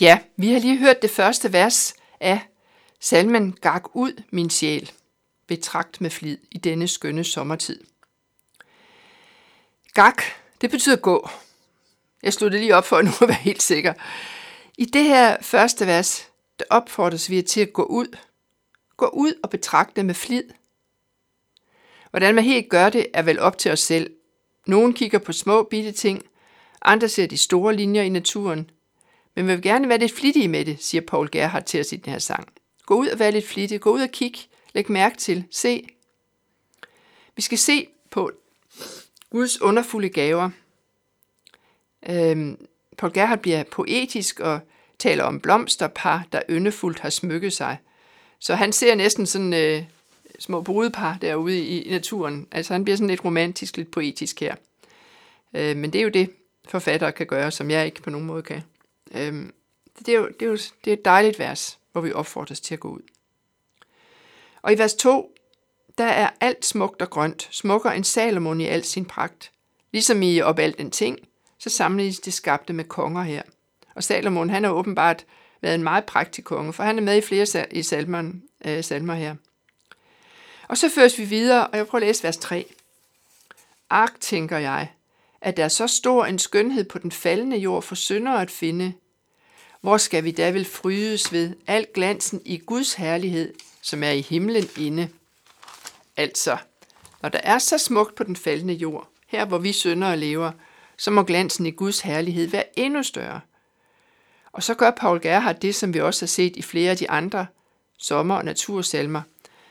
Ja, vi har lige hørt det første vers af salmen Gak ud, min sjæl, betragt med flid i denne skønne sommertid. Gak, det betyder gå. Jeg slog det lige op for nu at være helt sikker. I det her første vers, der opfordres vi til at gå ud. Gå ud og betragte med flid. Hvordan man helt gør det, er vel op til os selv. Nogen kigger på små bitte ting, andre ser de store linjer i naturen – men vi vil gerne være lidt flittige med det, siger Paul Gerhardt til os i den her sang. Gå ud og vær lidt flittig. Gå ud og kig. Læg mærke til. Se. Vi skal se på Guds underfulde gaver. Øhm, Paul Gerhardt bliver poetisk og taler om blomsterpar, der yndefuldt har smykket sig. Så han ser næsten sådan øh, små brudepar derude i, i naturen. Altså han bliver sådan lidt romantisk, lidt poetisk her. Øh, men det er jo det, forfattere kan gøre, som jeg ikke på nogen måde kan. Øhm, det, er jo, det, er jo, det er et dejligt vers, hvor vi opfordres til at gå ud. Og i vers 2, der er alt smukt og grønt, smukker en Salomon i al sin pragt. Ligesom i op alt en ting, så sammenlignes det skabte med konger her. Og Salomon, han har åbenbart været en meget praktisk konge, for han er med i flere i salmeren, øh, salmer her. Og så føres vi videre, og jeg prøver at læse vers 3. Ark, tænker jeg, at der er så stor en skønhed på den faldende jord for syndere at finde, hvor skal vi da vel frydes ved al glansen i Guds herlighed, som er i himlen inde? Altså, når der er så smukt på den faldende jord, her hvor vi syndere lever, så må glansen i Guds herlighed være endnu større. Og så gør Paul Gerhardt det, som vi også har set i flere af de andre sommer- og natursalmer.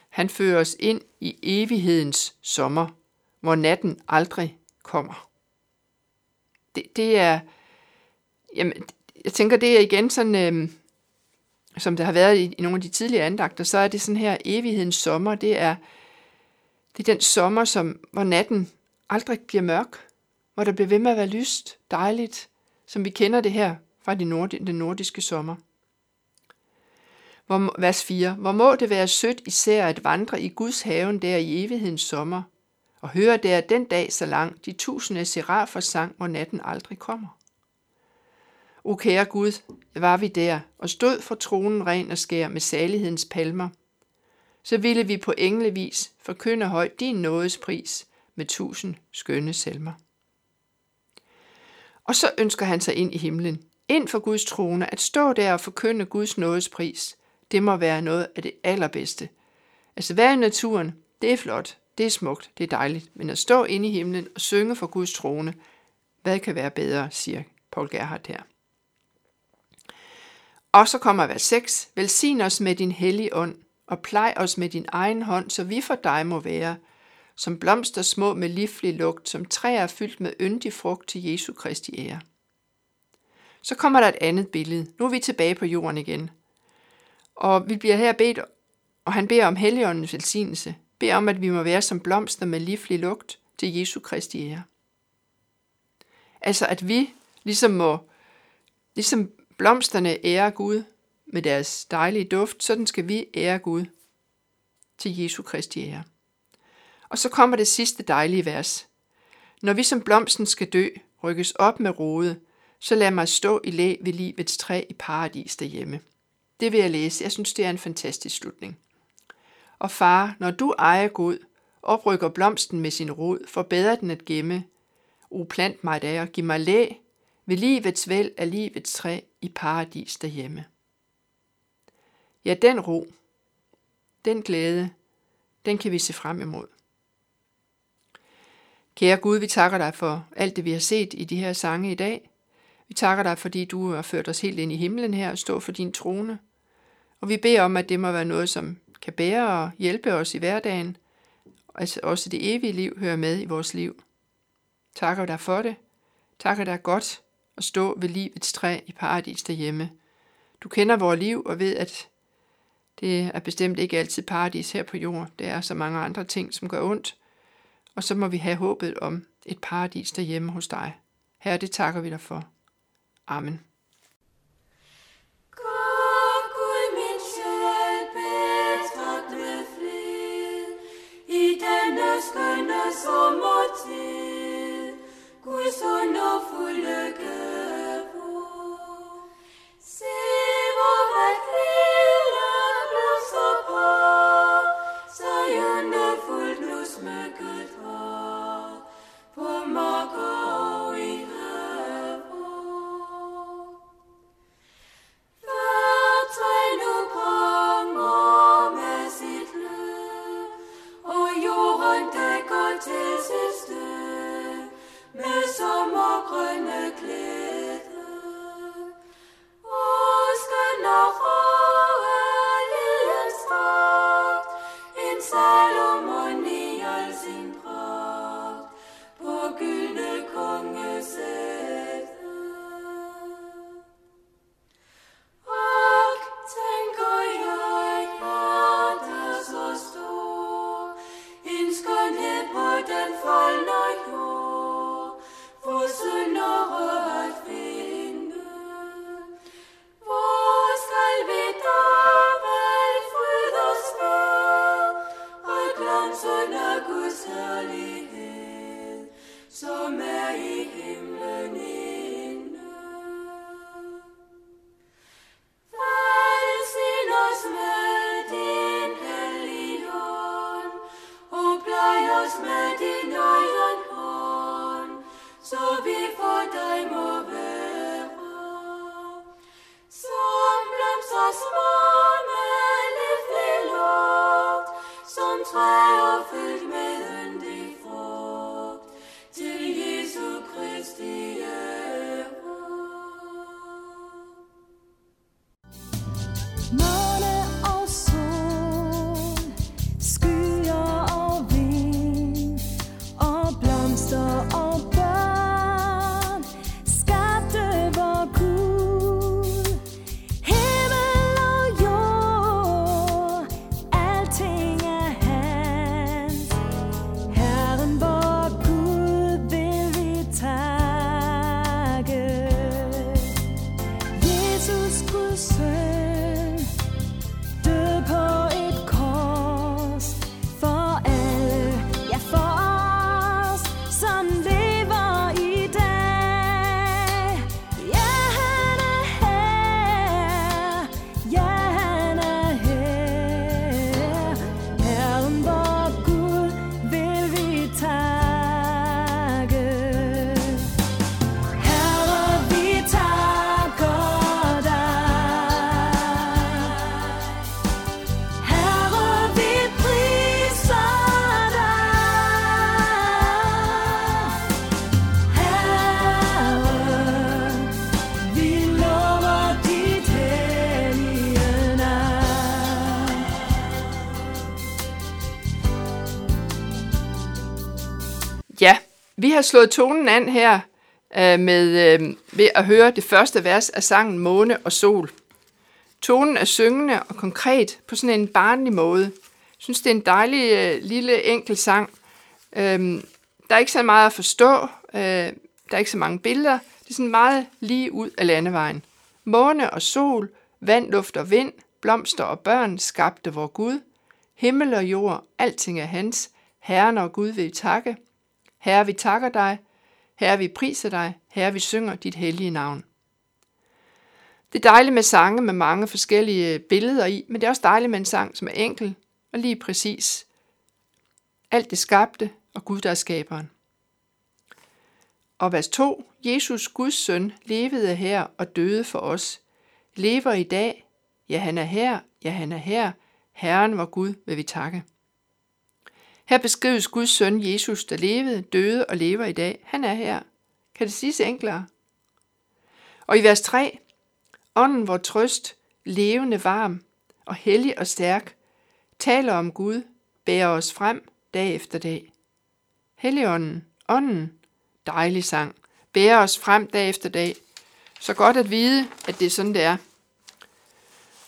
Han fører os ind i evighedens sommer, hvor natten aldrig kommer det, det er, jamen, jeg tænker, det er igen sådan, øh, som det har været i, i nogle af de tidligere andagter, så er det sådan her evighedens sommer, det er, det er den sommer, som, hvor natten aldrig bliver mørk, hvor der bliver ved med at være lyst, dejligt, som vi kender det her fra de nord, den nordiske sommer. Hvor, vers 4. Hvor må det være sødt især at vandre i Guds haven der i evighedens sommer, og høre der den dag så lang de tusinde serafer sang, hvor natten aldrig kommer. O kære Gud, var vi der og stod for tronen ren og skær med salighedens palmer, så ville vi på englevis forkynde højt din nådes pris med tusind skønne salmer. Og så ønsker han sig ind i himlen, ind for Guds trone, at stå der og forkynde Guds nådes pris. Det må være noget af det allerbedste. Altså være i naturen, det er flot, det er smukt, det er dejligt, men at stå inde i himlen og synge for Guds trone, hvad kan være bedre, siger Paul Gerhardt her. Og så kommer vers 6. Velsign os med din hellige ånd, og plej os med din egen hånd, så vi for dig må være, som blomster små med livlig lugt, som træer fyldt med yndig frugt til Jesu Kristi ære. Så kommer der et andet billede. Nu er vi tilbage på jorden igen. Og vi bliver her bedt, og han beder om Helligåndens velsignelse. Bed om, at vi må være som blomster med livlig lugt til Jesu Kristi ære. Altså at vi ligesom må, ligesom blomsterne ære Gud med deres dejlige duft, sådan skal vi ære Gud til Jesu Kristi ære. Og så kommer det sidste dejlige vers. Når vi som blomsten skal dø, rykkes op med rode, så lad mig stå i læ ved livets træ i paradis derhjemme. Det vil jeg læse. Jeg synes, det er en fantastisk slutning. Og far, når du ejer god, oprykker blomsten med sin rod, forbedrer den at gemme. O plant mig der, giv mig læ, ved livets vel af livets træ i paradis derhjemme. Ja, den ro, den glæde, den kan vi se frem imod. Kære Gud, vi takker dig for alt det, vi har set i de her sange i dag. Vi takker dig, fordi du har ført os helt ind i himlen her og stå for din trone. Og vi beder om, at det må være noget, som kan bære og hjælpe os i hverdagen, og altså også det evige liv hører med i vores liv. Takker dig for det. Takker dig godt at stå ved livets træ i paradis derhjemme. Du kender vores liv og ved, at det er bestemt ikke altid paradis her på jorden. Der er så mange andre ting, som gør ondt. Og så må vi have håbet om et paradis derhjemme hos dig. Herre, det takker vi dig for. Amen. Skønne sommertid, Guds underfulde gave. Som er i himlen i vi har slået tonen an her øh, med, øh, ved at høre det første vers af sangen Måne og Sol. Tonen er syngende og konkret på sådan en barnlig måde. Jeg synes, det er en dejlig øh, lille enkel sang. Øh, der er ikke så meget at forstå. Øh, der er ikke så mange billeder. Det er sådan meget lige ud af landevejen. Måne og sol, vand, luft og vind, blomster og børn skabte vor Gud. Himmel og jord, alting er hans. Herren og Gud vil vi takke. Herre, vi takker dig. Herre, vi priser dig. Herre, vi synger dit hellige navn. Det er dejligt med sange med mange forskellige billeder i, men det er også dejligt med en sang, som er enkel og lige præcis. Alt det skabte, og Gud der er skaberen. Og vers 2. Jesus, Guds søn, levede her og døde for os. Lever i dag. Ja, han er her. Ja, han er her. Herren var Gud, vil vi takke. Her beskrives Guds søn Jesus, der levede, døde og lever i dag. Han er her. Kan det siges enklere? Og i vers 3, ånden vor trøst, levende varm og hellig og stærk, taler om Gud, bærer os frem dag efter dag. Helligånden, ånden, dejlig sang, bærer os frem dag efter dag. Så godt at vide, at det er sådan, det er.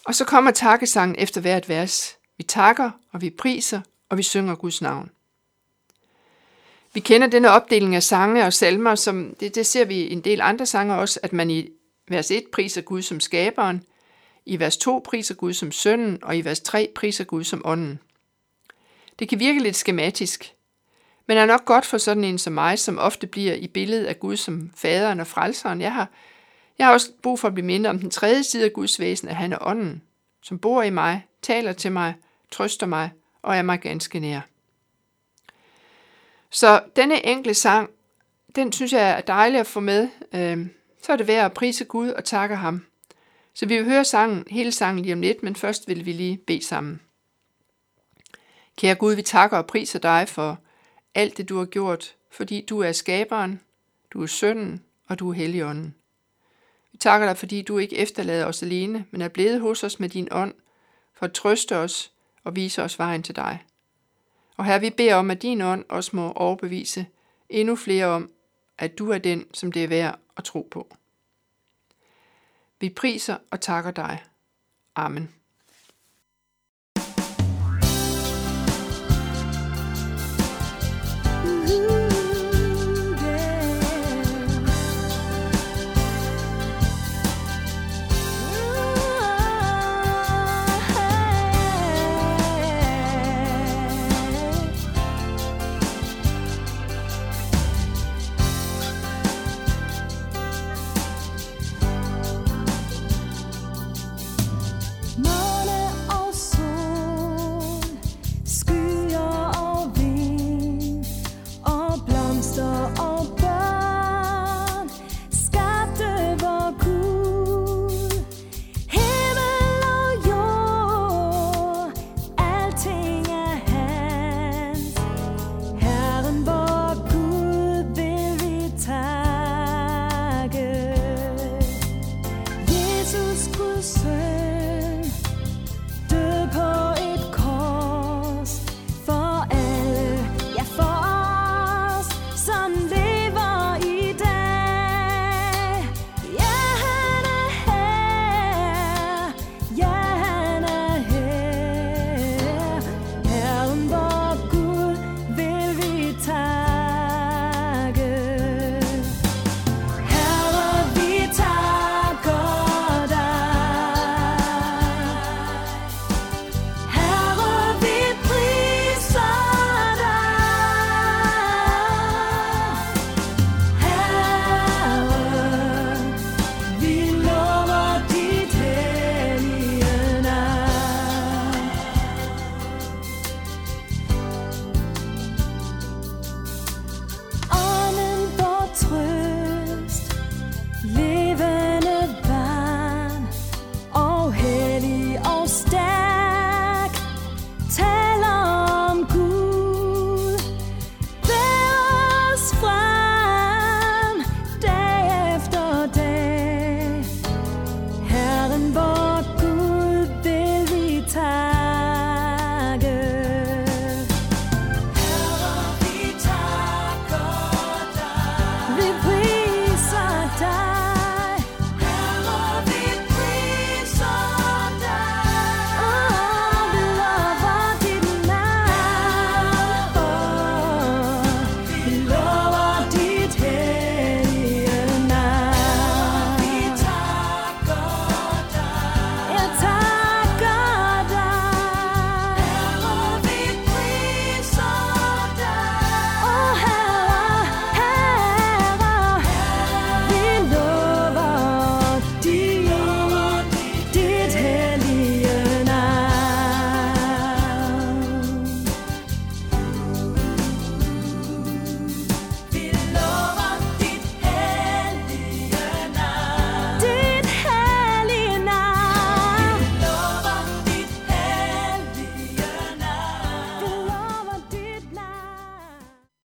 Og så kommer takkesangen efter hvert vers. Vi takker, og vi priser, og vi synger Guds navn. Vi kender denne opdeling af sange og salmer, som det, det ser vi i en del andre sange også, at man i vers 1 priser Gud som skaberen, i vers 2 priser Gud som sønnen, og i vers 3 priser Gud som ånden. Det kan virke lidt skematisk, men er nok godt for sådan en som mig, som ofte bliver i billedet af Gud som faderen og frelseren. Jeg har, jeg har også brug for at blive mindre om den tredje side af Guds væsen, at han er ånden, som bor i mig, taler til mig, trøster mig og er mig ganske nær. Så denne enkle sang, den synes jeg er dejlig at få med. Øh, så er det værd at prise Gud og takke ham. Så vi vil høre sangen, hele sangen lige om lidt, men først vil vi lige bede sammen. Kære Gud, vi takker og priser dig for alt det, du har gjort, fordi du er skaberen, du er sønnen, og du er helligånden. Vi takker dig, fordi du ikke efterlader os alene, men er blevet hos os med din ånd, for at trøste os og vise os vejen til dig. Og her vi beder om, at din ånd også må overbevise endnu flere om, at du er den, som det er værd at tro på. Vi priser og takker dig. Amen.